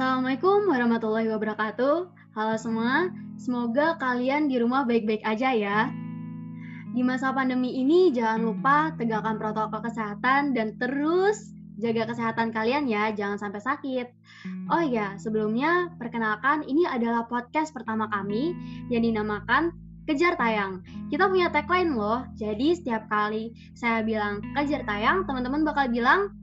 Assalamualaikum warahmatullahi wabarakatuh. Halo semua, semoga kalian di rumah baik-baik aja ya. Di masa pandemi ini jangan lupa tegakkan protokol kesehatan dan terus jaga kesehatan kalian ya, jangan sampai sakit. Oh ya, sebelumnya perkenalkan ini adalah podcast pertama kami yang dinamakan Kejar Tayang. Kita punya tagline loh, jadi setiap kali saya bilang kejar tayang, teman-teman bakal bilang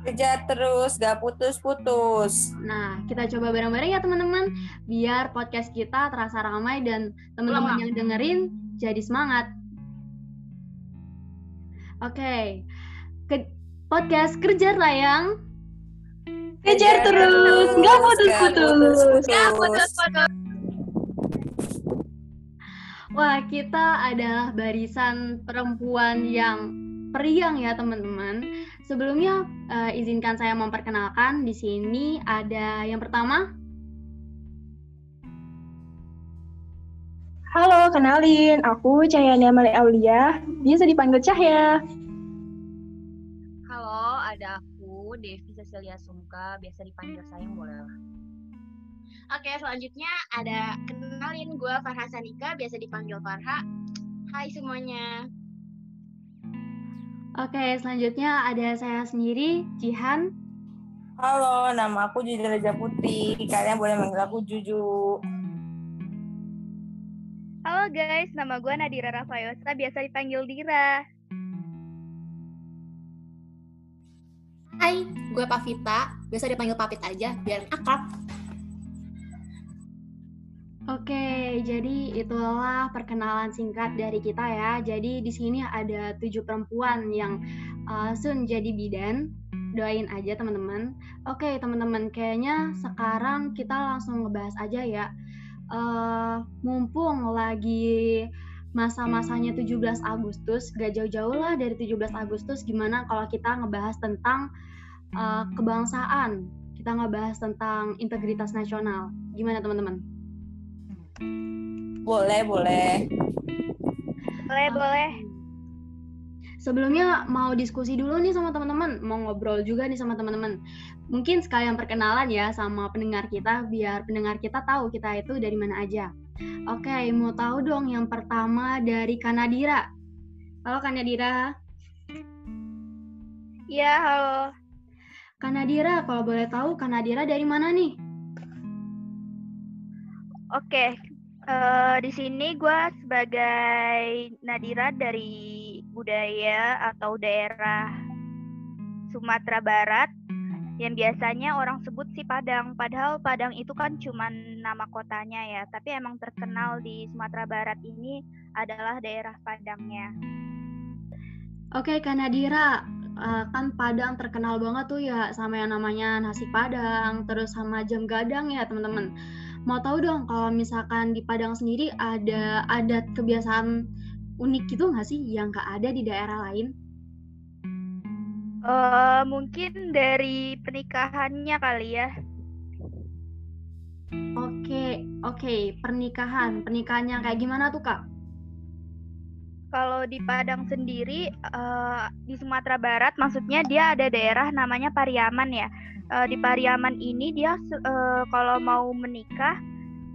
Kejar terus, gak putus-putus. Nah, kita coba bareng-bareng ya teman-teman, biar podcast kita terasa ramai dan teman-teman yang dengerin jadi semangat. Oke, Ke podcast kerja tayang. Kejar terus, gak putus-putus. Gak putus-putus. Wah, kita adalah barisan perempuan yang periang ya teman-teman. Sebelumnya uh, izinkan saya memperkenalkan di sini ada yang pertama. Halo, kenalin. Aku Cahyani Amali Aulia. Biasa dipanggil Cahya. Halo, ada aku Devi Cecilia Sumka. Biasa dipanggil sayang boleh lah. Oke, selanjutnya ada kenalin gue Farha Sanika. Biasa dipanggil Farha. Hai semuanya. Oke, selanjutnya ada saya sendiri, Jihan. Halo, nama aku Juju Raja Putri. Kalian boleh manggil aku Juju. Halo guys, nama gue Nadira Rafayosa, biasa dipanggil Dira. Hai, gue Pavita, biasa dipanggil Papit aja, biar akrab. Oke, jadi itulah perkenalan singkat dari kita ya. Jadi di sini ada tujuh perempuan yang uh, soon jadi bidan. Doain aja teman-teman. Oke teman-teman, kayaknya sekarang kita langsung ngebahas aja ya. Uh, mumpung lagi masa-masanya 17 Agustus, gak jauh-jauh lah dari 17 Agustus, gimana kalau kita ngebahas tentang uh, kebangsaan, kita ngebahas tentang integritas nasional. Gimana teman-teman? Boleh, boleh. Boleh, boleh. Sebelumnya mau diskusi dulu nih sama teman-teman, mau ngobrol juga nih sama teman-teman. Mungkin sekalian perkenalan ya sama pendengar kita, biar pendengar kita tahu kita itu dari mana aja. Oke, mau tahu dong yang pertama dari Kanadira. Halo Kanadira. Iya, halo. Kanadira, kalau boleh tahu Kanadira dari mana nih? Oke, uh, di sini gue sebagai Nadira dari budaya atau daerah Sumatera Barat yang biasanya orang sebut si Padang. Padahal Padang itu kan cuma nama kotanya ya, tapi emang terkenal di Sumatera Barat ini adalah daerah Padangnya. Oke, Kanadira, uh, kan Padang terkenal banget tuh ya sama yang namanya nasi Padang, terus sama jam gadang ya teman-teman mau tahu dong kalau misalkan di Padang sendiri ada adat kebiasaan unik gitu nggak sih yang nggak ada di daerah lain? Uh, mungkin dari pernikahannya kali ya. Oke, okay, oke, okay. pernikahan. Pernikahannya kayak gimana tuh, Kak? Kalau di Padang sendiri, uh, di Sumatera Barat, maksudnya dia ada daerah namanya Pariaman ya uh, di Pariaman ini dia uh, kalau mau menikah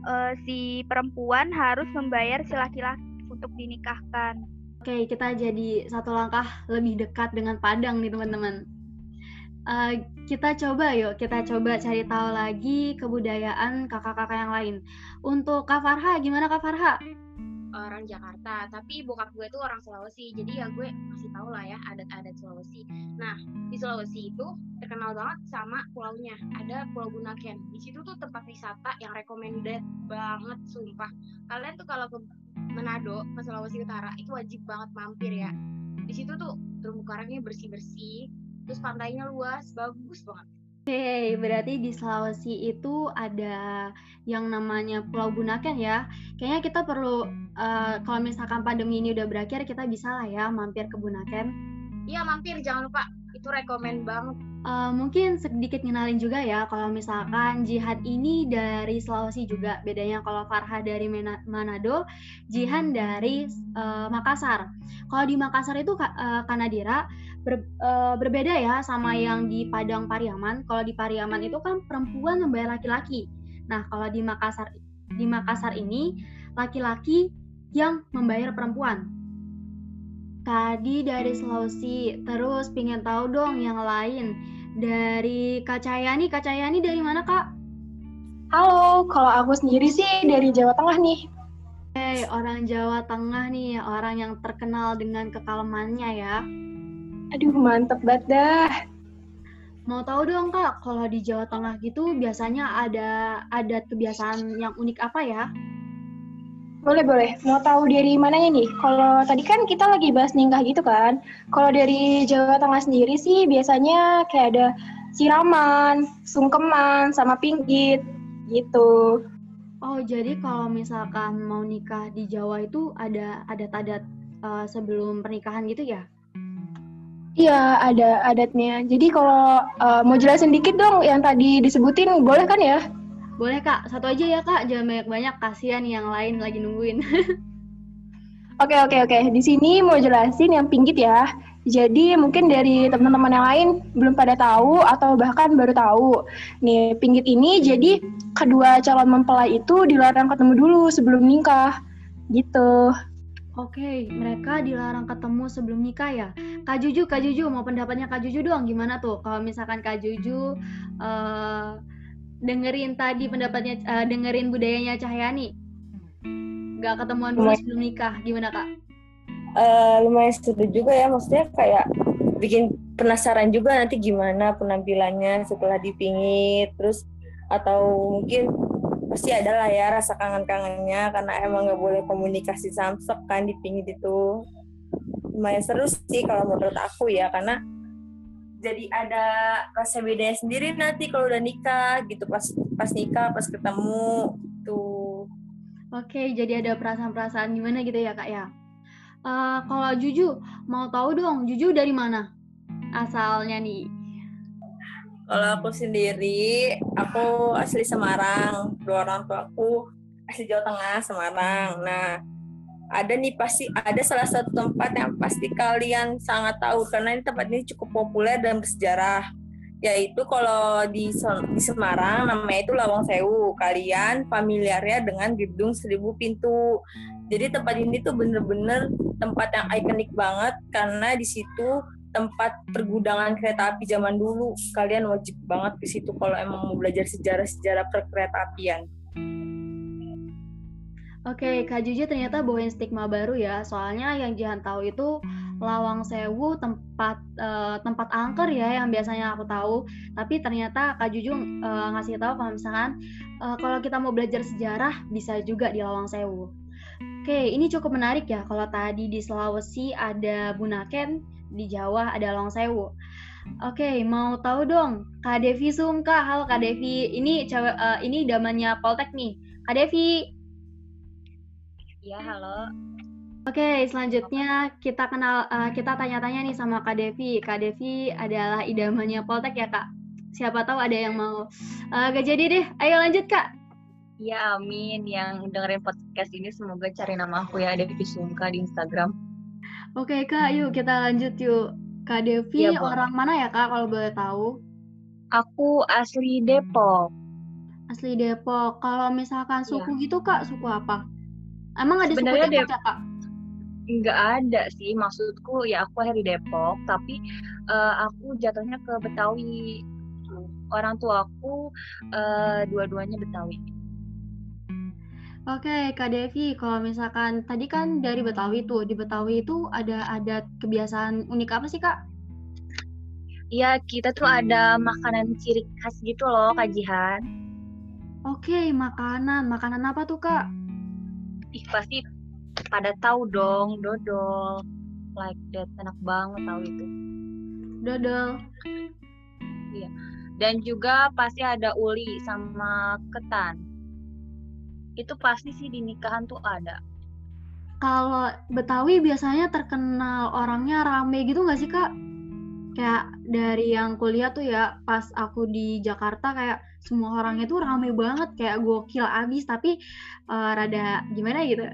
uh, si perempuan harus membayar si laki-laki untuk dinikahkan. Oke, kita jadi satu langkah lebih dekat dengan Padang nih teman-teman. Uh, kita coba yuk, kita coba cari tahu lagi kebudayaan kakak-kakak yang lain. Untuk Kak Farha, gimana Kak Farha? Orang Jakarta tapi bokap gue tuh orang Sulawesi jadi ya gue masih tahu lah ya adat-adat Sulawesi. Nah di Sulawesi itu terkenal banget sama pulaunya ada Pulau Bunaken. Di situ tuh tempat wisata yang recommended banget sumpah. Kalian tuh kalau ke Manado ke Sulawesi Utara itu wajib banget mampir ya. Di situ tuh terumbu karangnya bersih-bersih terus pantainya luas bagus banget Oke, okay, berarti di Sulawesi itu ada yang namanya Pulau Bunaken ya. Kayaknya kita perlu uh, kalau misalkan pandemi ini udah berakhir, kita bisa lah ya mampir ke Bunaken. Iya mampir, jangan lupa. Itu rekomend banget. Uh, mungkin sedikit ngenalin juga ya kalau misalkan Jihan ini dari Sulawesi juga. Bedanya kalau Farha dari Manado Jihan dari uh, Makassar. Kalau di Makassar itu uh, Kanadira ber, uh, berbeda ya sama yang di Padang Pariaman. Kalau di Pariaman itu kan perempuan membayar laki-laki. Nah kalau di Makassar di Makassar ini laki-laki yang membayar perempuan Tadi dari Sulawesi, terus pingin tahu dong yang lain. Dari Kak Cayani, Kak Cayani dari mana Kak? Halo, kalau aku sendiri sih dari Jawa Tengah nih. Hey, orang Jawa Tengah nih, orang yang terkenal dengan kekalamannya ya. Aduh, mantep banget dah. Mau tahu dong Kak, kalau di Jawa Tengah gitu biasanya ada adat kebiasaan yang unik apa ya? Boleh, boleh. Mau tahu dari mananya nih? Kalau tadi kan kita lagi bahas nikah gitu kan. Kalau dari Jawa Tengah sendiri sih biasanya kayak ada siraman, sungkeman, sama pinggit gitu. Oh, jadi kalau misalkan mau nikah di Jawa itu ada adat-adat uh, sebelum pernikahan gitu ya? Iya, ada adatnya. Jadi kalau uh, mau jelasin dikit dong yang tadi disebutin, boleh kan ya? Boleh kak, satu aja ya kak, jangan banyak-banyak, kasihan yang lain lagi nungguin. Oke oke oke, di sini mau jelasin yang pinggit ya. Jadi mungkin dari teman-teman yang lain belum pada tahu atau bahkan baru tahu. Nih pinggit ini jadi kedua calon mempelai itu dilarang ketemu dulu sebelum nikah, gitu. Oke, mereka dilarang ketemu sebelum nikah ya. Kak Juju, Kak Juju, mau pendapatnya Kak Juju doang gimana tuh? Kalau misalkan Kak Juju uh, dengerin tadi pendapatnya uh, dengerin budayanya Cahyani. Nggak ketemuan dulu sebelum nikah gimana kak? Uh, lumayan seru juga ya maksudnya kayak bikin penasaran juga nanti gimana penampilannya setelah dipingit terus atau mungkin pasti ada lah ya rasa kangen-kangennya karena emang nggak boleh komunikasi samsek kan dipingit itu. Lumayan seru sih kalau menurut aku ya karena jadi ada rasa bedanya sendiri nanti kalau udah nikah gitu pas pas nikah pas ketemu tuh oke jadi ada perasaan-perasaan gimana gitu ya kak ya? Uh, kalau Juju mau tahu dong Juju dari mana? Asalnya nih. Kalau aku sendiri aku asli Semarang dua orang tua aku asli Jawa Tengah Semarang. Nah ada nih pasti ada salah satu tempat yang pasti kalian sangat tahu karena ini tempat ini cukup populer dan bersejarah. Yaitu kalau di di Semarang namanya itu Lawang Sewu. Kalian familiar ya dengan gedung seribu pintu. Jadi tempat ini tuh bener-bener tempat yang ikonik banget karena di situ tempat pergudangan kereta api zaman dulu. Kalian wajib banget ke situ kalau emang mau belajar sejarah-sejarah perkereta apian Oke, Kak Juju ternyata bawain stigma baru ya. Soalnya yang Jihan tahu itu Lawang Sewu tempat uh, tempat angker ya yang biasanya aku tahu. Tapi ternyata Kak Juju uh, ngasih tahu kalau misalkan uh, kalau kita mau belajar sejarah bisa juga di Lawang Sewu. Oke, ini cukup menarik ya. Kalau tadi di Sulawesi ada Bunaken, di Jawa ada Lawang Sewu. Oke, mau tahu dong, Kak Devi Sungka. Halo Kak Devi, ini cewek uh, ini damannya Poltek nih. Kak Devi, Ya, halo. Oke, selanjutnya kita kenal uh, kita tanya-tanya nih sama Kak Devi. Kak Devi adalah idamannya Poltek ya, Kak? Siapa tahu ada yang mau. Uh, gak jadi deh. Ayo lanjut, Kak. Ya, amin. Yang dengerin podcast ini semoga cari nama aku ya, Devi Sungka di Instagram. Oke, Kak. Yuk kita lanjut yuk. Kak Devi ya, orang mana ya, Kak, kalau boleh tahu? Aku asli Depok. Asli Depok. Kalau misalkan suku ya. gitu, Kak, suku apa? Emang ada Sebenarnya suku Depok ya, Kak? Enggak ada sih, maksudku ya aku dari Depok, tapi uh, aku jatuhnya ke Betawi. Orang tua aku uh, dua-duanya Betawi. Oke, Kak Devi, kalau misalkan tadi kan dari Betawi tuh, di Betawi itu ada adat kebiasaan unik apa sih, Kak? Iya, kita tuh ada makanan ciri khas gitu loh, Kak Jihan. Oke, makanan. Makanan apa tuh, Kak? Ih pasti pada tahu dong dodol like that enak banget tahu itu. Dodol. Iya. Dan juga pasti ada uli sama ketan. Itu pasti sih di nikahan tuh ada. Kalau Betawi biasanya terkenal orangnya rame gitu nggak sih kak? kayak dari yang kuliah tuh ya pas aku di Jakarta kayak semua orangnya tuh rame banget kayak gokil abis tapi uh, rada gimana gitu.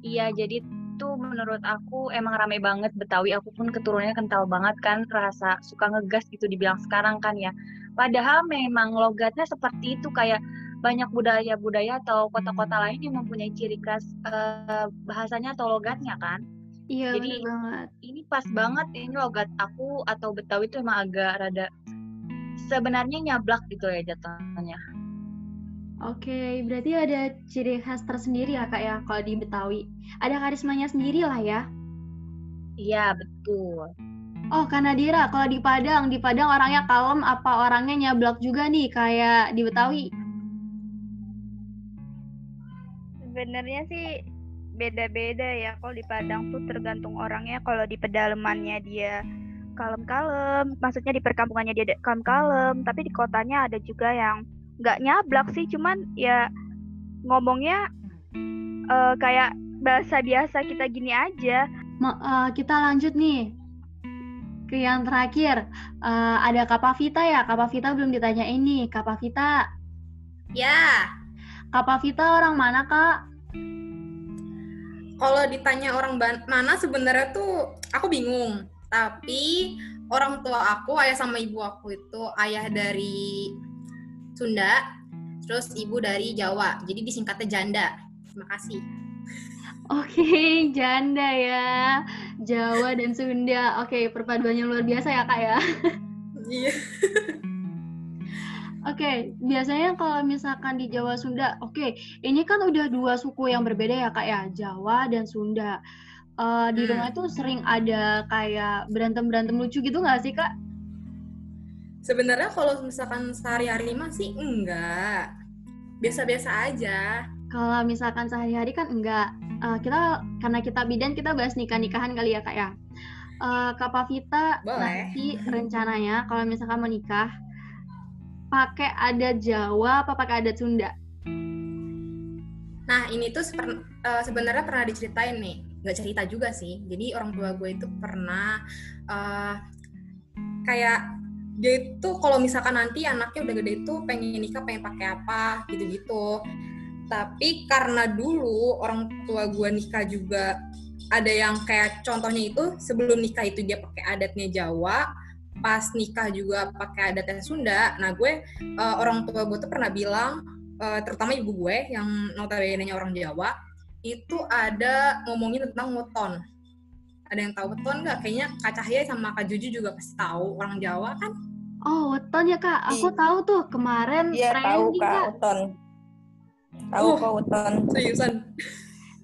Iya jadi tuh menurut aku emang rame banget Betawi aku pun keturunannya kental banget kan rasa suka ngegas gitu dibilang sekarang kan ya. Padahal memang logatnya seperti itu kayak banyak budaya-budaya atau kota-kota lain yang mempunyai ciri khas uh, bahasanya atau logatnya kan. Iya, Jadi banget. ini pas banget ini logat aku atau Betawi itu emang agak rada sebenarnya nyablak gitu ya jatuhnya. Oke, berarti ada ciri khas tersendiri ya kak ya kalau di Betawi. Ada karismanya sendiri lah ya. Iya betul. Oh, Kak Nadira, kalau di Padang, di Padang orangnya kalem apa orangnya nyablak juga nih kayak di Betawi? Sebenarnya sih beda-beda ya kalau di Padang tuh tergantung orangnya kalau di pedalamannya dia kalem-kalem maksudnya di perkampungannya dia kalem-kalem tapi di kotanya ada juga yang nggak nyablak sih cuman ya ngomongnya uh, kayak bahasa biasa kita gini aja. Ma, uh, kita lanjut nih ke yang terakhir. Uh, ada Kak Pavita ya? Kak Pavita belum ditanya ini Kak Pavita? Ya. Kak Pavita orang mana Kak? Kalau ditanya orang mana sebenarnya tuh aku bingung. Tapi orang tua aku, ayah sama ibu aku itu ayah dari Sunda, terus ibu dari Jawa. Jadi disingkatnya janda. Terima kasih. Oke, janda ya. Jawa dan Sunda. Oke, perpaduannya luar biasa ya, Kak ya. Iya. Oke, okay, biasanya kalau misalkan di Jawa Sunda, oke, okay, ini kan udah dua suku yang berbeda ya kak ya, Jawa dan Sunda. Uh, di hmm. rumah itu sering ada kayak berantem berantem lucu gitu nggak sih kak? Sebenarnya kalau misalkan sehari-hari mah sih enggak, biasa-biasa aja. Kalau misalkan sehari-hari kan enggak. Uh, kita karena kita bidan kita bahas nikah nikahan kali ya kak ya. Uh, Kak Pavita Boleh. nanti rencananya kalau misalkan mau nikah pakai adat Jawa apa pakai adat Sunda? Nah ini tuh uh, sebenarnya pernah diceritain nih, nggak cerita juga sih. Jadi orang tua gue itu pernah uh, kayak dia itu kalau misalkan nanti anaknya udah gede itu pengen nikah pengen pakai apa gitu-gitu. Tapi karena dulu orang tua gue nikah juga ada yang kayak contohnya itu sebelum nikah itu dia pakai adatnya Jawa, pas nikah juga pakai adatnya Sunda. Nah gue uh, orang tua gue tuh pernah bilang, uh, terutama ibu gue yang notabene orang Jawa, itu ada ngomongin tentang weton. Ada yang tahu weton nggak? Kayaknya Kak Cahya sama Kak Juju juga pasti tahu orang Jawa kan? Oh weton ya kak, aku iya. tahu tuh kemarin Iya tahu kak weton. Tahu uh, kok weton. Seriusan?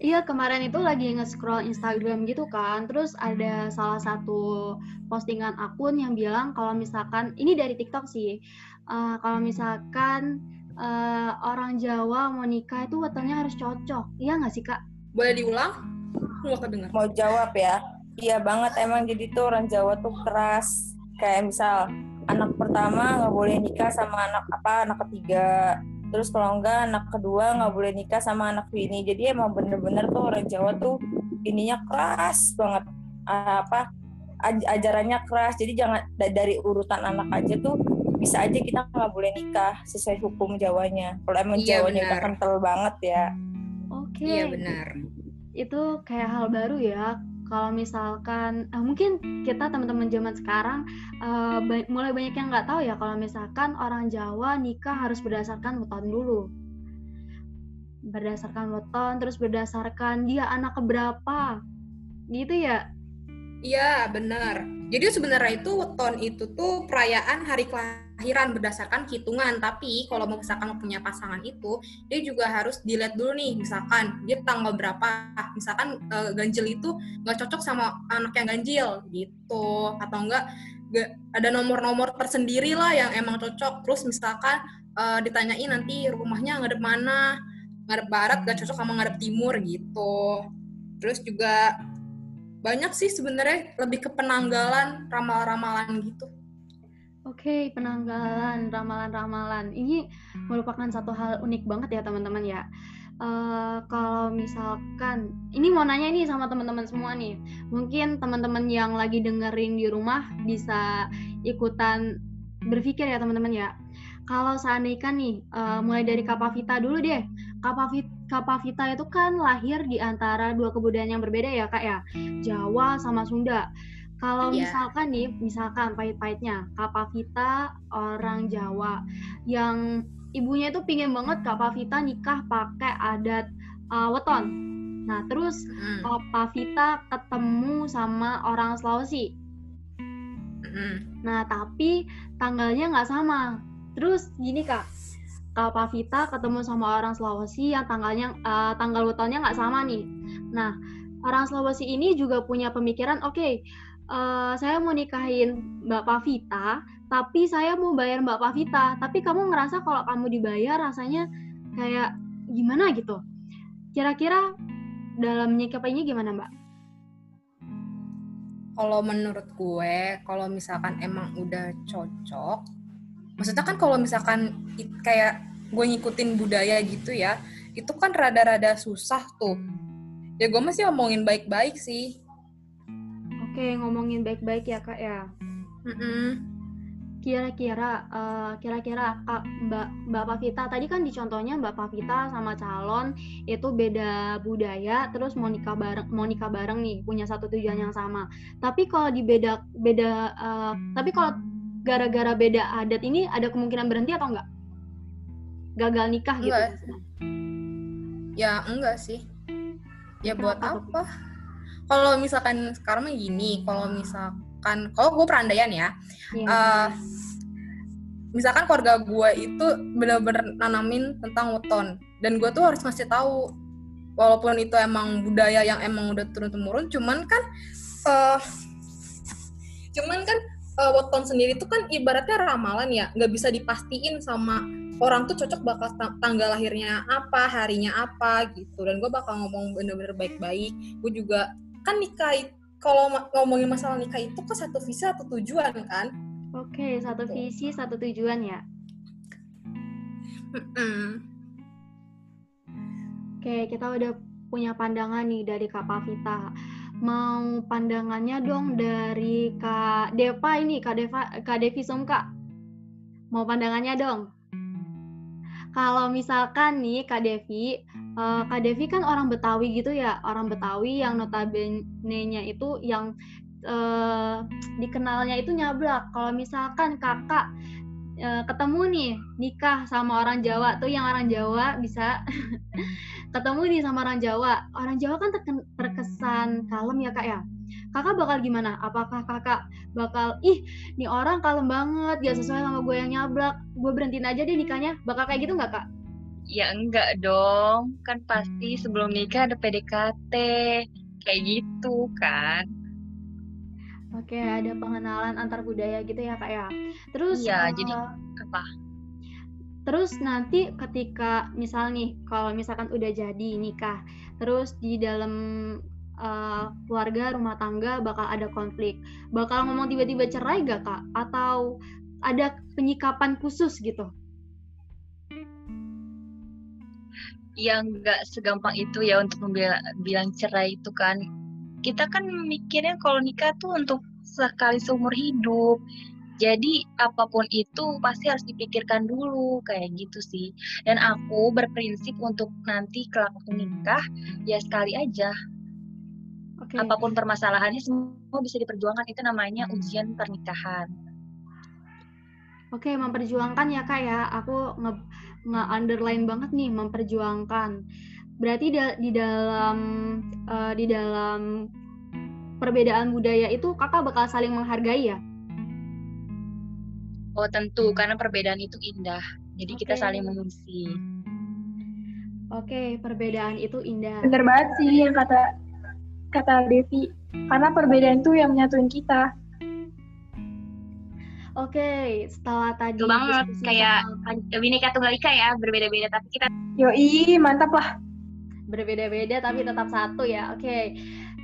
Iya kemarin itu lagi nge-scroll Instagram gitu kan, terus ada salah satu postingan akun yang bilang kalau misalkan ini dari TikTok sih, uh, kalau misalkan uh, orang Jawa mau nikah itu wetonnya harus cocok, iya nggak sih kak? Boleh diulang? Mau kedengar? Mau jawab ya? Iya banget emang jadi tuh orang Jawa tuh keras, kayak misal anak pertama nggak boleh nikah sama anak apa anak ketiga terus kalau enggak anak kedua nggak boleh nikah sama anak ini jadi emang bener-bener tuh orang Jawa tuh ininya keras banget apa ajarannya keras jadi jangan dari urutan anak aja tuh bisa aja kita nggak boleh nikah sesuai hukum Jawanya. Kalau emang iya, Jawanya udah kental banget ya. Oke. Okay. iya benar. Itu kayak hal baru ya. Kalau misalkan uh, mungkin kita teman-teman zaman sekarang uh, ba mulai banyak yang nggak tahu ya kalau misalkan orang Jawa nikah harus berdasarkan weton dulu. Berdasarkan weton terus berdasarkan dia anak keberapa. Gitu ya? Iya benar jadi sebenarnya itu weton itu tuh perayaan hari kelahiran berdasarkan hitungan. Tapi kalau mau misalkan punya pasangan itu dia juga harus dilihat dulu nih. Misalkan dia tanggal berapa. Misalkan uh, ganjil itu nggak cocok sama anak yang ganjil gitu. Atau enggak ada nomor-nomor tersendiri lah yang emang cocok. Terus misalkan uh, ditanyain nanti rumahnya ngadep mana ngadep barat gak cocok sama ngadep timur gitu. Terus juga banyak sih sebenarnya lebih ke penanggalan ramal-ramalan gitu. Oke, okay, penanggalan, ramalan-ramalan. Ini merupakan satu hal unik banget ya teman-teman ya. uh, kalau misalkan ini mau nanya nih sama teman-teman semua nih. Mungkin teman-teman yang lagi dengerin di rumah bisa ikutan berpikir ya teman-teman ya. Kalau seandainya nih uh, mulai dari Kapavita dulu deh. Kapavita, Kapavita itu kan lahir di antara dua kebudayaan yang berbeda ya kak ya Jawa sama Sunda kalau yeah. misalkan nih, misalkan pahit-pahitnya, Kapavita orang Jawa yang ibunya itu pingin banget Kapavita nikah pakai adat uh, weton. Nah, terus mm. Kapavita ketemu sama orang Sulawesi. Mm. Nah, tapi tanggalnya nggak sama. Terus gini kak, Kapavita ketemu sama orang Sulawesi yang tanggalnya uh, tanggal wetonnya nggak sama nih. Nah, orang Sulawesi ini juga punya pemikiran, oke, okay, uh, saya mau nikahin Mbak Pavita, tapi saya mau bayar Mbak Pavita, tapi kamu ngerasa kalau kamu dibayar rasanya kayak gimana gitu. Kira-kira dalam nyikapinya gimana Mbak? Kalau menurut gue, kalau misalkan emang udah cocok, maksudnya kan kalau misalkan kayak gue ngikutin budaya gitu ya, itu kan rada-rada susah tuh. Ya gue masih ngomongin baik-baik sih Oke, ngomongin baik-baik ya kak ya. Kira-kira, uh, kira-kira kak Mbak Mbak Pavita tadi kan di contohnya Mbak Pavita sama calon itu beda budaya, terus mau nikah bareng, mau nikah bareng nih, punya satu tujuan yang sama. Tapi kalau di beda beda, uh, tapi kalau gara-gara beda adat ini ada kemungkinan berhenti atau enggak? Gagal nikah gitu? enggak. gitu? Ya enggak sih. Ya Kenapa buat apa? kalau misalkan sekarang gini kalau misalkan kalau gue perandaian ya yeah. Iya. uh, misalkan keluarga gue itu benar-benar nanamin tentang weton dan gue tuh harus ngasih tahu walaupun itu emang budaya yang emang udah turun temurun cuman kan uh, cuman kan uh, weton sendiri itu kan ibaratnya ramalan ya. Nggak bisa dipastiin sama orang tuh cocok bakal tanggal lahirnya apa harinya apa gitu. Dan gue bakal ngomong bener-bener baik-baik. Gue juga kan nikah kalau ngomongin masalah nikah itu kan satu visi satu tujuan kan? Oke okay, satu visi satu tujuan ya? Oke okay, kita udah punya pandangan nih dari Kak Pavita mau pandangannya dong dari Kak Deva ini Kak Deva Kak Devi Sumka mau pandangannya dong kalau misalkan nih Kak Devi uh, Kak Devi kan orang Betawi gitu ya, orang Betawi yang notabene-nya itu yang uh, dikenalnya itu nyablak. Kalau misalkan kakak uh, ketemu nih nikah sama orang Jawa tuh yang orang Jawa bisa ketemu nih sama orang Jawa. Orang Jawa kan terkesan kalem ya kak ya. Kakak bakal gimana? Apakah kakak bakal ih nih orang kalem banget gak sesuai sama gue yang nyablak gue berhentiin aja deh nikahnya bakal kayak gitu nggak kak? ya enggak dong kan pasti sebelum nikah ada PDKT kayak gitu kan oke ada pengenalan antar budaya gitu ya kak ya terus ya uh, jadi apa terus nanti ketika misal nih kalau misalkan udah jadi nikah terus di dalam uh, keluarga rumah tangga bakal ada konflik. Bakal ngomong tiba-tiba cerai gak kak? Atau ada penyikapan khusus gitu? Yang nggak segampang itu ya untuk bilang cerai itu kan. Kita kan mikirnya kalau nikah tuh untuk sekali seumur hidup. Jadi apa pun itu pasti harus dipikirkan dulu kayak gitu sih. Dan aku berprinsip untuk nanti kelak waktu nikah ya sekali aja okay. apa pun permasalahannya semua bisa diperjuangkan itu namanya ujian pernikahan Oke, memperjuangkan ya kak ya. Aku nge nge-underline banget nih memperjuangkan. Berarti da di dalam uh, di dalam perbedaan budaya itu kakak bakal saling menghargai ya? Oh tentu, karena perbedaan itu indah. Jadi okay. kita saling mengisi. Oke, okay, perbedaan itu indah. Bener banget sih yang kata kata Devi. Karena perbedaan itu yang menyatuin kita. Oke, okay, setelah tadi Betul banget kayak sama... Bineka Tunggal Ika ya, berbeda-beda tapi kita Yoi, mantap lah. Berbeda-beda tapi tetap satu ya. Oke. Okay.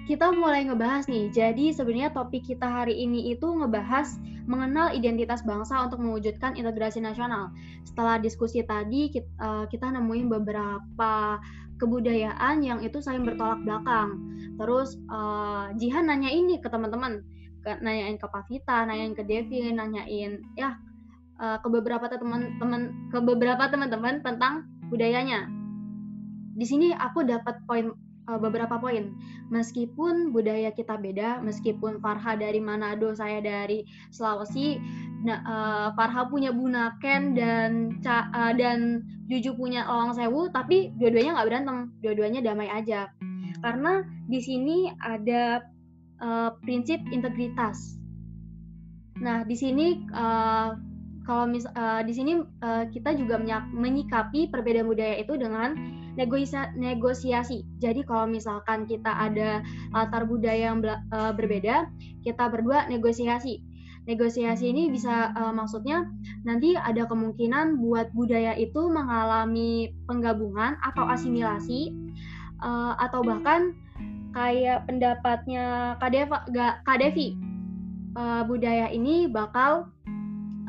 Kita mulai ngebahas nih. Jadi sebenarnya topik kita hari ini itu ngebahas mengenal identitas bangsa untuk mewujudkan integrasi nasional. Setelah diskusi tadi kita, uh, kita nemuin beberapa kebudayaan yang itu saling bertolak belakang. Terus uh, Jihan nanya ini ke teman-teman, nanyain ke Pavita, nanyain ke Devi, nanyain ya uh, ke beberapa teman-teman ke beberapa teman-teman tentang budayanya. Di sini aku dapat poin uh, beberapa poin. Meskipun budaya kita beda, meskipun Farha dari Manado, saya dari Sulawesi, nah, uh, Farha punya Bunaken dan uh, dan Juju punya Lawang Sewu, tapi dua-duanya nggak berantem, dua-duanya damai aja. Karena di sini ada uh, prinsip integritas. Nah, di sini uh, kalau mis uh, di sini uh, kita juga menyikapi perbedaan budaya itu dengan negosia negosiasi. Jadi kalau misalkan kita ada latar budaya yang uh, berbeda, kita berdua negosiasi. Negosiasi ini bisa uh, maksudnya nanti ada kemungkinan buat budaya itu mengalami penggabungan atau asimilasi uh, atau bahkan kayak pendapatnya Kadevi, Kadevi uh, budaya ini bakal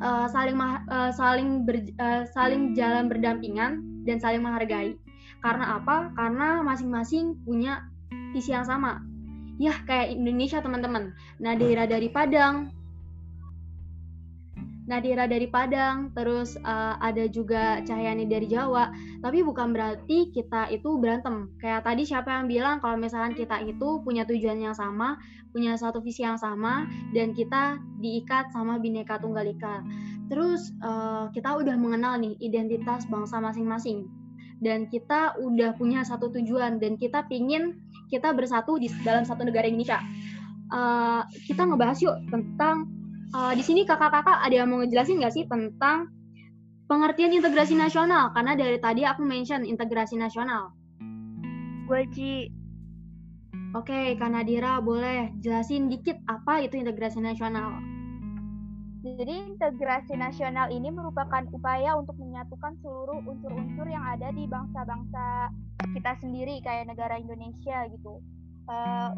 uh, saling uh, saling ber, uh, saling jalan berdampingan dan saling menghargai. Karena apa? Karena masing-masing punya visi yang sama. Ya, kayak Indonesia teman-teman. Nadira dari Padang, Nadira dari Padang, terus uh, ada juga Cahyani dari Jawa. Tapi bukan berarti kita itu berantem. Kayak tadi siapa yang bilang kalau misalkan kita itu punya tujuan yang sama, punya satu visi yang sama, dan kita diikat sama Bhinneka Tunggal Ika. Terus uh, kita udah mengenal nih identitas bangsa masing-masing. Dan kita udah punya satu tujuan dan kita pingin kita bersatu di dalam satu negara Indonesia. Uh, kita ngebahas yuk tentang uh, di sini kakak-kakak ada yang mau ngejelasin nggak sih tentang pengertian integrasi nasional? Karena dari tadi aku mention integrasi nasional. Gue Ji. Oke, okay, Kak Nadira boleh jelasin dikit apa itu integrasi nasional? Jadi integrasi nasional ini merupakan upaya untuk menyatukan seluruh unsur-unsur yang ada di bangsa-bangsa kita sendiri kayak negara Indonesia gitu. Uh,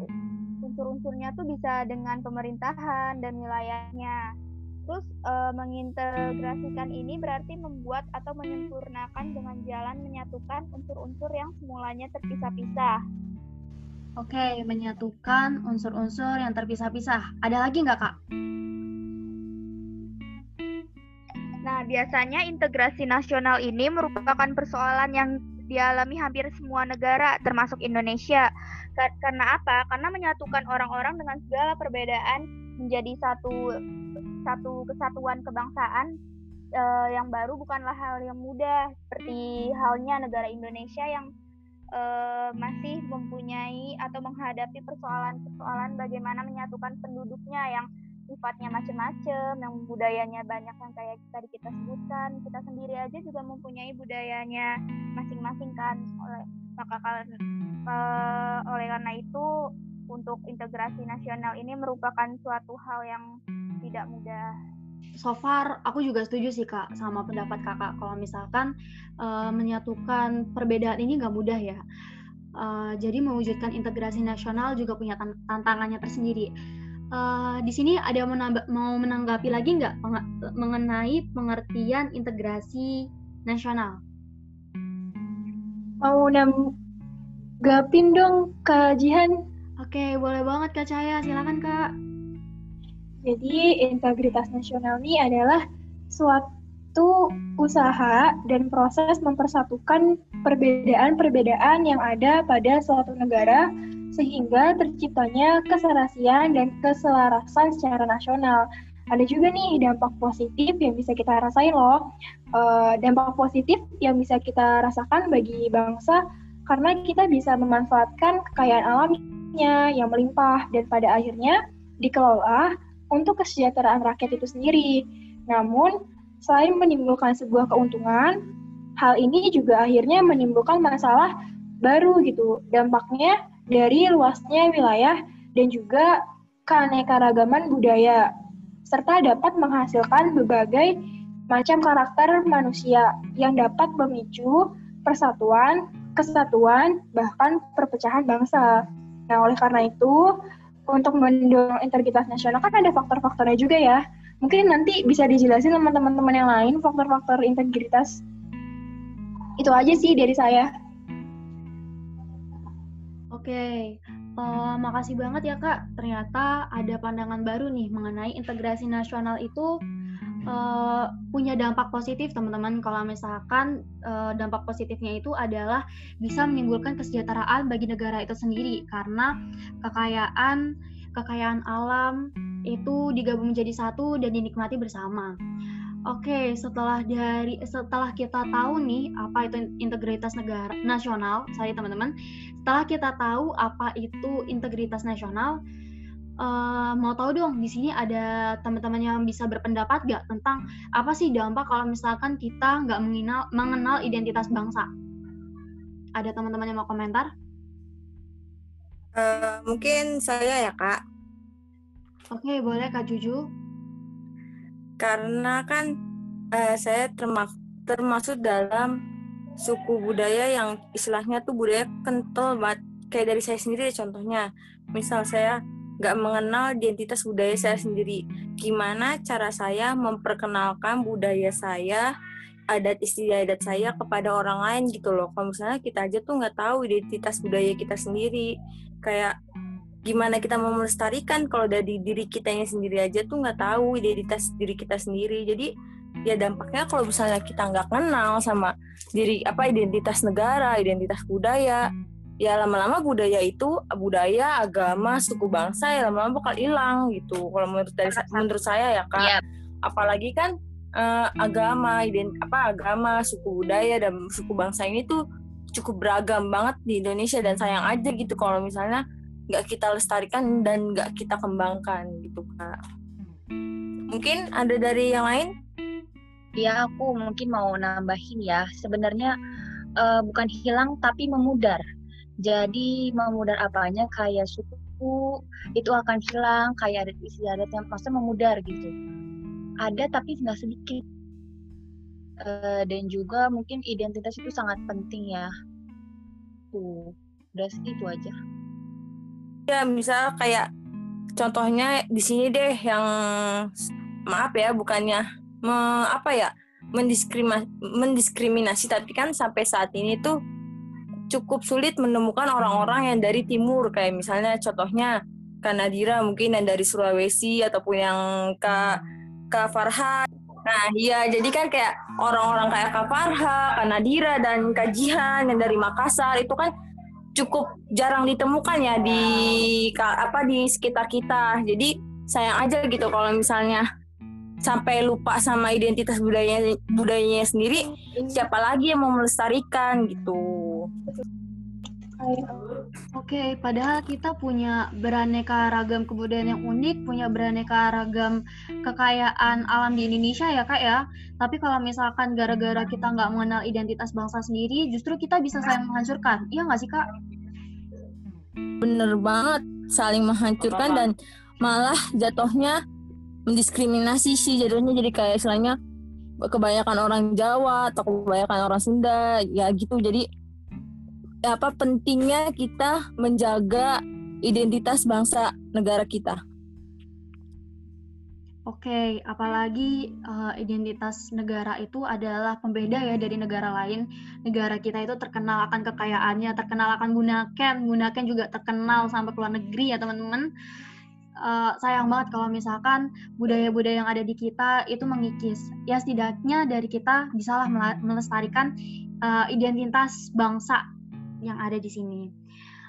unsur-unsurnya tuh bisa dengan pemerintahan dan wilayahnya. Terus e, mengintegrasikan ini berarti membuat atau menyempurnakan dengan jalan menyatukan unsur-unsur yang semulanya terpisah-pisah. Oke, menyatukan unsur-unsur yang terpisah-pisah. Ada lagi nggak, Kak? Nah, biasanya integrasi nasional ini merupakan persoalan yang dialami hampir semua negara, termasuk Indonesia. Karena apa? Karena menyatukan orang-orang dengan segala perbedaan menjadi satu satu kesatuan kebangsaan uh, yang baru bukanlah hal yang mudah. Seperti halnya negara Indonesia yang uh, masih mempunyai atau menghadapi persoalan-persoalan bagaimana menyatukan penduduknya yang sifatnya macam-macam, yang budayanya banyak yang kayak tadi kita sebutkan. Kita sendiri aja juga mempunyai budayanya masing-masing kan. Oleh maka uh, oleh karena itu untuk integrasi nasional ini merupakan suatu hal yang tidak mudah. So far aku juga setuju sih kak sama pendapat kakak kalau misalkan uh, menyatukan perbedaan ini nggak mudah ya. Uh, jadi mewujudkan integrasi nasional juga punya tantangannya tersendiri. Uh, di sini ada yang menambah, mau menanggapi lagi nggak mengenai pengertian integrasi nasional? Mau Gapin dong Kak Jihan. Oke, boleh banget Kak Cahaya, silakan Kak. Jadi integritas nasional ini adalah suatu usaha dan proses mempersatukan perbedaan-perbedaan yang ada pada suatu negara sehingga terciptanya keserasian dan keselarasan secara nasional. Ada juga nih dampak positif yang bisa kita rasain loh. Uh, dampak positif yang bisa kita rasakan bagi bangsa karena kita bisa memanfaatkan kekayaan alamnya yang melimpah dan pada akhirnya dikelola untuk kesejahteraan rakyat itu sendiri. Namun, selain menimbulkan sebuah keuntungan, hal ini juga akhirnya menimbulkan masalah baru gitu. Dampaknya dari luasnya wilayah dan juga keanekaragaman budaya serta dapat menghasilkan berbagai macam karakter manusia yang dapat memicu persatuan, kesatuan, bahkan perpecahan bangsa. Nah, oleh karena itu, untuk mendorong integritas nasional kan ada faktor-faktornya juga ya. Mungkin nanti bisa dijelasin sama teman-teman yang lain faktor-faktor integritas. Itu aja sih dari saya. Oke, uh, makasih banget ya Kak. Ternyata ada pandangan baru nih mengenai integrasi nasional itu uh, punya dampak positif teman-teman. Kalau misalkan uh, dampak positifnya itu adalah bisa menimbulkan kesejahteraan bagi negara itu sendiri karena kekayaan kekayaan alam itu digabung menjadi satu dan dinikmati bersama. Oke, setelah dari setelah kita tahu nih apa itu integritas negara nasional, saya teman-teman, setelah kita tahu apa itu integritas nasional, uh, mau tahu dong di sini ada teman-teman yang bisa berpendapat gak tentang apa sih dampak kalau misalkan kita nggak mengenal mengenal identitas bangsa? Ada teman-teman yang mau komentar? Uh, mungkin saya ya kak. Oke, boleh kak Juju karena kan uh, saya termasuk termasuk dalam suku budaya yang istilahnya tuh budaya kental banget kayak dari saya sendiri contohnya. Misal saya nggak mengenal identitas budaya saya sendiri. Gimana cara saya memperkenalkan budaya saya adat istiadat saya kepada orang lain gitu loh. Kalau misalnya kita aja tuh nggak tahu identitas budaya kita sendiri. Kayak gimana kita mau melestarikan kalau dari diri kita yang sendiri aja tuh nggak tahu identitas diri kita sendiri. Jadi ya dampaknya kalau misalnya kita nggak kenal sama diri apa identitas negara identitas budaya ya lama-lama budaya itu budaya agama suku bangsa ya lama-lama bakal hilang gitu. Kalau menurut dari menurut saya ya kak. Yep. apalagi kan uh, agama ident apa agama suku budaya dan suku bangsa ini tuh cukup beragam banget di Indonesia dan sayang aja gitu kalau misalnya nggak kita lestarikan dan nggak kita kembangkan gitu kak. Mungkin ada dari yang lain? Ya aku mungkin mau nambahin ya. Sebenarnya uh, bukan hilang tapi memudar. Jadi memudar apanya? Kayak suku itu akan hilang. Kayak adat istiadat yang maksudnya memudar gitu. Ada tapi nggak sedikit. Uh, dan juga mungkin identitas itu sangat penting ya. Tuh udah itu aja ya misal kayak contohnya di sini deh yang maaf ya bukannya me, apa ya mendiskriminasi, mendiskriminasi tapi kan sampai saat ini tuh cukup sulit menemukan orang-orang yang dari timur. Kayak misalnya contohnya Kak Nadira mungkin yang dari Sulawesi ataupun yang Kak Kak Farha. Nah iya jadi kan kayak orang-orang kayak Kak Farha, Kak Nadira dan Kak Jihan yang dari Makassar itu kan cukup jarang ditemukan ya di apa di sekitar kita. Jadi sayang aja gitu kalau misalnya sampai lupa sama identitas budayanya budayanya sendiri, siapa lagi yang mau melestarikan gitu. Oke, padahal kita punya beraneka ragam kebudayaan yang unik, punya beraneka ragam kekayaan alam di Indonesia ya kak ya. Tapi kalau misalkan gara-gara kita nggak mengenal identitas bangsa sendiri, justru kita bisa saling menghancurkan. Iya nggak sih kak? Bener banget, saling menghancurkan dan malah jatuhnya mendiskriminasi sih jatuhnya jadi kayak istilahnya kebanyakan orang Jawa atau kebanyakan orang Sunda ya gitu jadi apa pentingnya kita menjaga identitas bangsa negara kita. Oke, apalagi uh, identitas negara itu adalah pembeda ya dari negara lain. Negara kita itu terkenal akan kekayaannya, terkenal akan gunakan, gunakan juga terkenal sampai ke luar negeri ya teman-teman. Uh, sayang banget kalau misalkan budaya-budaya yang ada di kita itu mengikis. Ya setidaknya dari kita bisalah melestarikan uh, identitas bangsa yang ada di sini.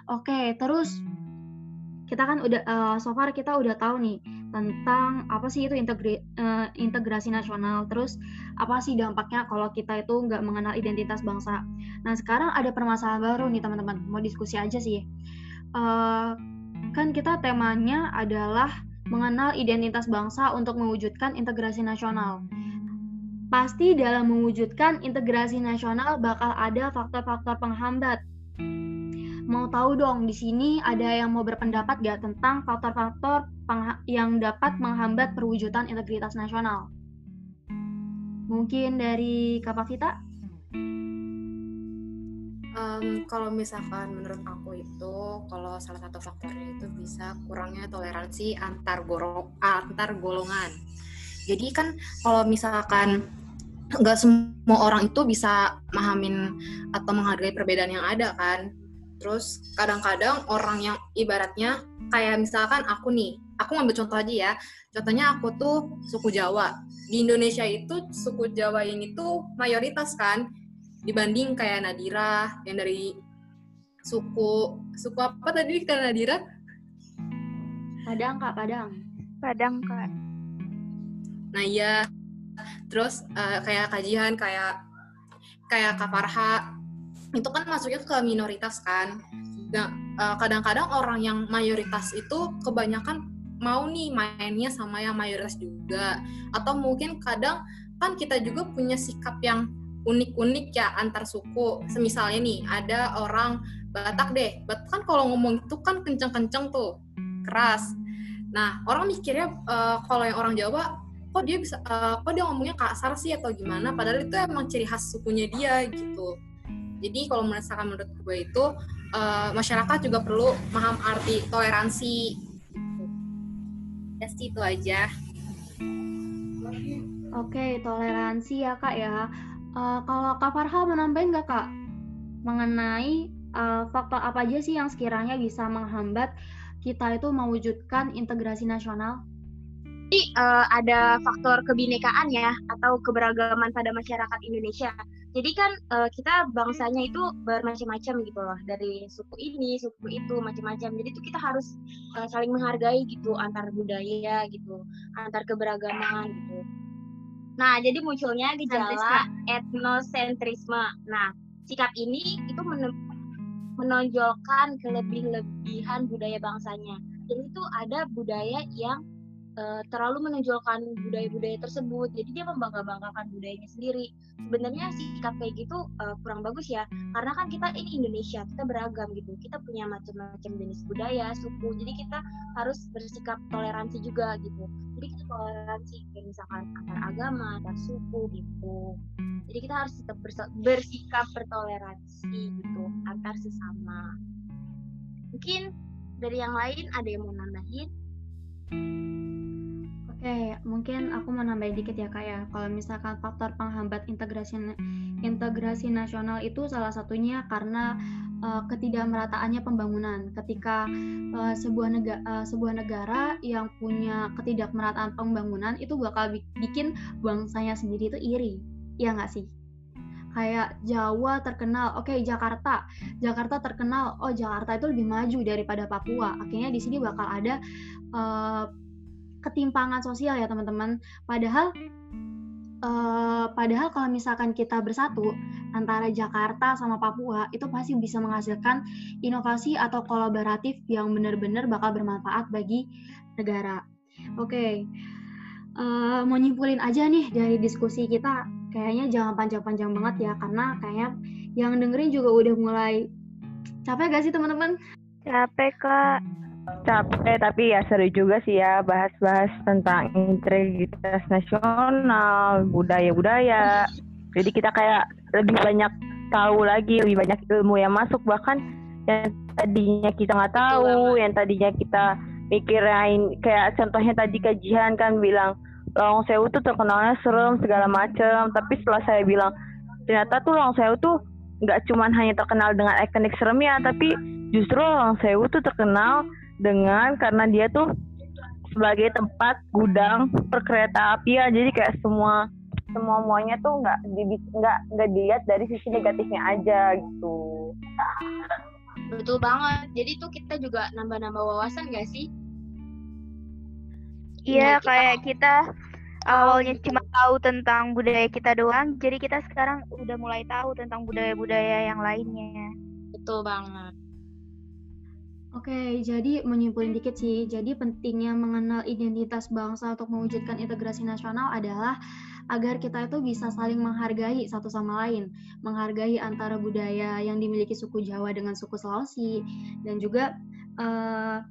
Oke, terus kita kan udah uh, so far kita udah tahu nih tentang apa sih itu integri, uh, integrasi nasional, terus apa sih dampaknya kalau kita itu nggak mengenal identitas bangsa. Nah sekarang ada permasalahan baru nih teman-teman, mau diskusi aja sih. Uh, kan kita temanya adalah mengenal identitas bangsa untuk mewujudkan integrasi nasional. Pasti dalam mewujudkan integrasi nasional bakal ada faktor-faktor penghambat Mau tahu dong, di sini ada yang mau berpendapat gak tentang faktor-faktor yang dapat menghambat perwujudan integritas nasional? Mungkin dari Kak Vita? Um, kalau misalkan menurut aku itu, kalau salah satu faktornya itu bisa kurangnya toleransi antar, goro, antar golongan. Jadi kan kalau misalkan nggak semua orang itu bisa memahamin atau menghargai perbedaan yang ada kan Terus kadang-kadang orang yang ibaratnya kayak misalkan aku nih, aku ngambil contoh aja ya. Contohnya aku tuh suku Jawa. Di Indonesia itu suku Jawa ini tuh mayoritas kan dibanding kayak Nadira yang dari suku suku apa tadi kan Nadira? Padang kak, Padang. Padang kak. Nah iya, terus uh, kayak kajian kayak kayak Kak Farha itu kan masuknya ke minoritas kan. Nah, uh, kadang-kadang orang yang mayoritas itu kebanyakan mau nih mainnya sama yang mayoritas juga. Atau mungkin kadang kan kita juga punya sikap yang unik-unik ya antar suku. Semisalnya nih ada orang Batak deh. Batak kan kalau ngomong itu kan kenceng-kenceng tuh, keras. Nah, orang mikirnya uh, kalau yang orang Jawa kok dia bisa uh, kok dia ngomongnya kasar sih atau gimana padahal itu emang ciri khas sukunya dia gitu jadi kalau merasakan menurut gue itu uh, masyarakat juga perlu paham arti toleransi gitu. ya sih itu aja Oke, toleransi ya kak ya. Uh, kalau Kak Farha mau nambahin nggak kak mengenai uh, faktor apa aja sih yang sekiranya bisa menghambat kita itu mewujudkan integrasi nasional? Jadi uh, ada faktor kebinekaan ya atau keberagaman pada masyarakat Indonesia. Jadi kan uh, kita bangsanya itu bermacam-macam gitu loh dari suku ini, suku itu macam-macam. Jadi itu kita harus uh, saling menghargai gitu antar budaya gitu, antar keberagaman gitu. Nah, jadi munculnya gejala etnosentrisme. Nah, sikap ini itu menonjolkan kelebih-lebihan budaya bangsanya. Jadi itu ada budaya yang uh, terlalu menonjolkan budaya-budaya tersebut. Jadi dia membangga-banggakan budayanya sendiri. Sebenarnya sikap kayak gitu uh, kurang bagus ya. Karena kan kita ini Indonesia kita beragam gitu. Kita punya macam-macam jenis budaya suku. Jadi kita harus bersikap toleransi juga gitu. Jadi kita toleransi kayak misalkan antar agama antar suku gitu. Jadi kita harus tetap bersikap bertoleransi gitu antar sesama. Mungkin dari yang lain ada yang mau nambahin mungkin aku mau nambahin dikit ya kak ya. Kalau misalkan faktor penghambat integrasi integrasi nasional itu salah satunya karena uh, ketidakmerataannya pembangunan. Ketika uh, sebuah negara uh, sebuah negara yang punya ketidakmerataan pembangunan itu bakal bikin bangsanya sendiri itu iri, ya nggak sih? Kayak Jawa terkenal, oke okay, Jakarta, Jakarta terkenal, oh Jakarta itu lebih maju daripada Papua. Akhirnya di sini bakal ada uh, ketimpangan sosial ya teman-teman. Padahal uh, padahal kalau misalkan kita bersatu antara Jakarta sama Papua itu pasti bisa menghasilkan inovasi atau kolaboratif yang benar-benar bakal bermanfaat bagi negara. Oke. Okay. Uh, eh, mau nyimpulin aja nih dari diskusi kita kayaknya jangan panjang-panjang banget ya karena kayaknya yang dengerin juga udah mulai capek gak sih teman-teman? Capek kak capek tapi ya seru juga sih ya bahas-bahas tentang integritas nasional budaya-budaya. Jadi kita kayak lebih banyak tahu lagi lebih banyak ilmu yang masuk. Bahkan yang tadinya kita nggak tahu yang tadinya kita mikirin kayak contohnya tadi kajian kan bilang Long Sewu tuh terkenalnya serem segala macam tapi setelah saya bilang ternyata tuh Long Sewu tuh nggak cuman hanya terkenal dengan ikonik seremnya tapi justru Long Sewu tuh terkenal dengan karena dia tuh sebagai tempat gudang perkereta apian jadi kayak semua semua semuanya tuh nggak nggak nggak dilihat dari sisi negatifnya aja gitu. Betul banget. Jadi tuh kita juga nambah-nambah wawasan gak sih? Iya kayak kita awalnya cuma tahu tentang budaya kita doang jadi kita sekarang udah mulai tahu tentang budaya-budaya yang lainnya. Betul banget Oke, jadi menyimpulin dikit sih. Jadi pentingnya mengenal identitas bangsa untuk mewujudkan integrasi nasional adalah agar kita itu bisa saling menghargai satu sama lain, menghargai antara budaya yang dimiliki suku Jawa dengan suku Sulawesi, dan juga uh,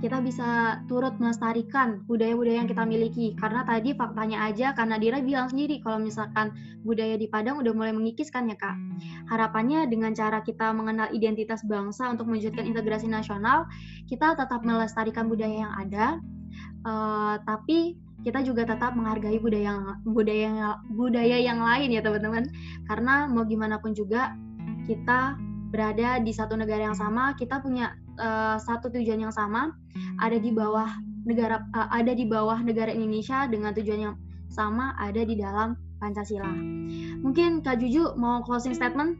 kita bisa turut melestarikan budaya-budaya yang kita miliki. Karena tadi faktanya aja, karena Dira bilang sendiri kalau misalkan budaya di Padang udah mulai mengikiskan ya kak. Harapannya dengan cara kita mengenal identitas bangsa untuk mewujudkan integrasi nasional, kita tetap melestarikan budaya yang ada, uh, tapi kita juga tetap menghargai budaya yang budaya budaya yang lain ya teman-teman. Karena mau gimana pun juga kita berada di satu negara yang sama, kita punya uh, satu tujuan yang sama, ada di bawah negara uh, ada di bawah negara Indonesia dengan tujuan yang sama, ada di dalam Pancasila. Mungkin Kak Juju mau closing statement?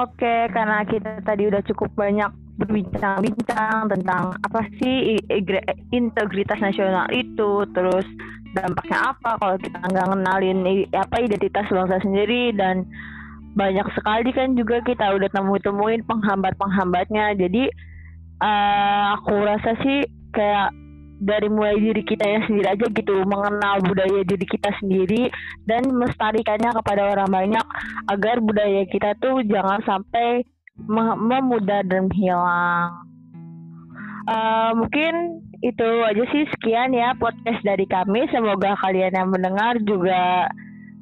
Oke, karena kita tadi udah cukup banyak berbincang-bincang tentang apa sih integritas nasional itu, terus dampaknya apa kalau kita nggak ngenalin apa identitas bangsa sendiri dan banyak sekali kan juga kita udah temu-temuin penghambat-penghambatnya. Jadi uh, aku rasa sih kayak dari mulai diri kita yang sendiri aja gitu mengenal budaya diri kita sendiri dan melestarikannya kepada orang banyak agar budaya kita tuh jangan sampai memudar dan hilang. Uh, mungkin itu aja sih sekian ya podcast dari kami. Semoga kalian yang mendengar juga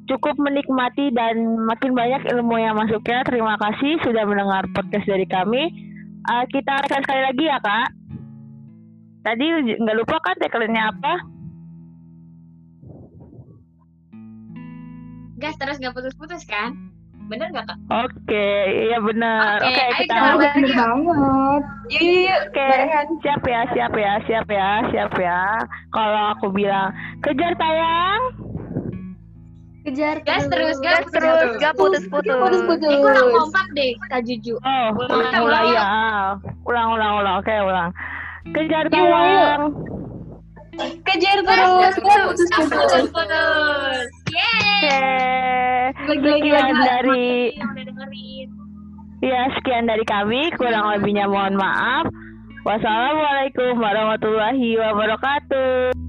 cukup menikmati dan makin banyak ilmu yang masuknya. Terima kasih sudah mendengar podcast dari kami. Uh, kita akan sekali lagi ya kak. Tadi nggak lupa kan tagline-nya apa? Gas terus nggak putus-putus kan? Bener nggak kak? Oke, iya benar. Oke, okay, kita bener ya. banget. Iya, oke. Siap ya, siap ya, siap ya, siap ya. Kalau aku bilang kejar tayang. Kejar gas terus, gas terus, gak putus-putus. Putus-putus. Eh, kurang kompak deh, Kak Juju. Oh, ulang, ulang ya. Ulang, ulang, ulang. Oke, ulang. Kejar tayang. Kejar terus, gak putus-putus. Yeay. Sekian dari Ya, sekian dari kami. Kurang lebihnya mohon maaf. Wassalamualaikum warahmatullahi wabarakatuh.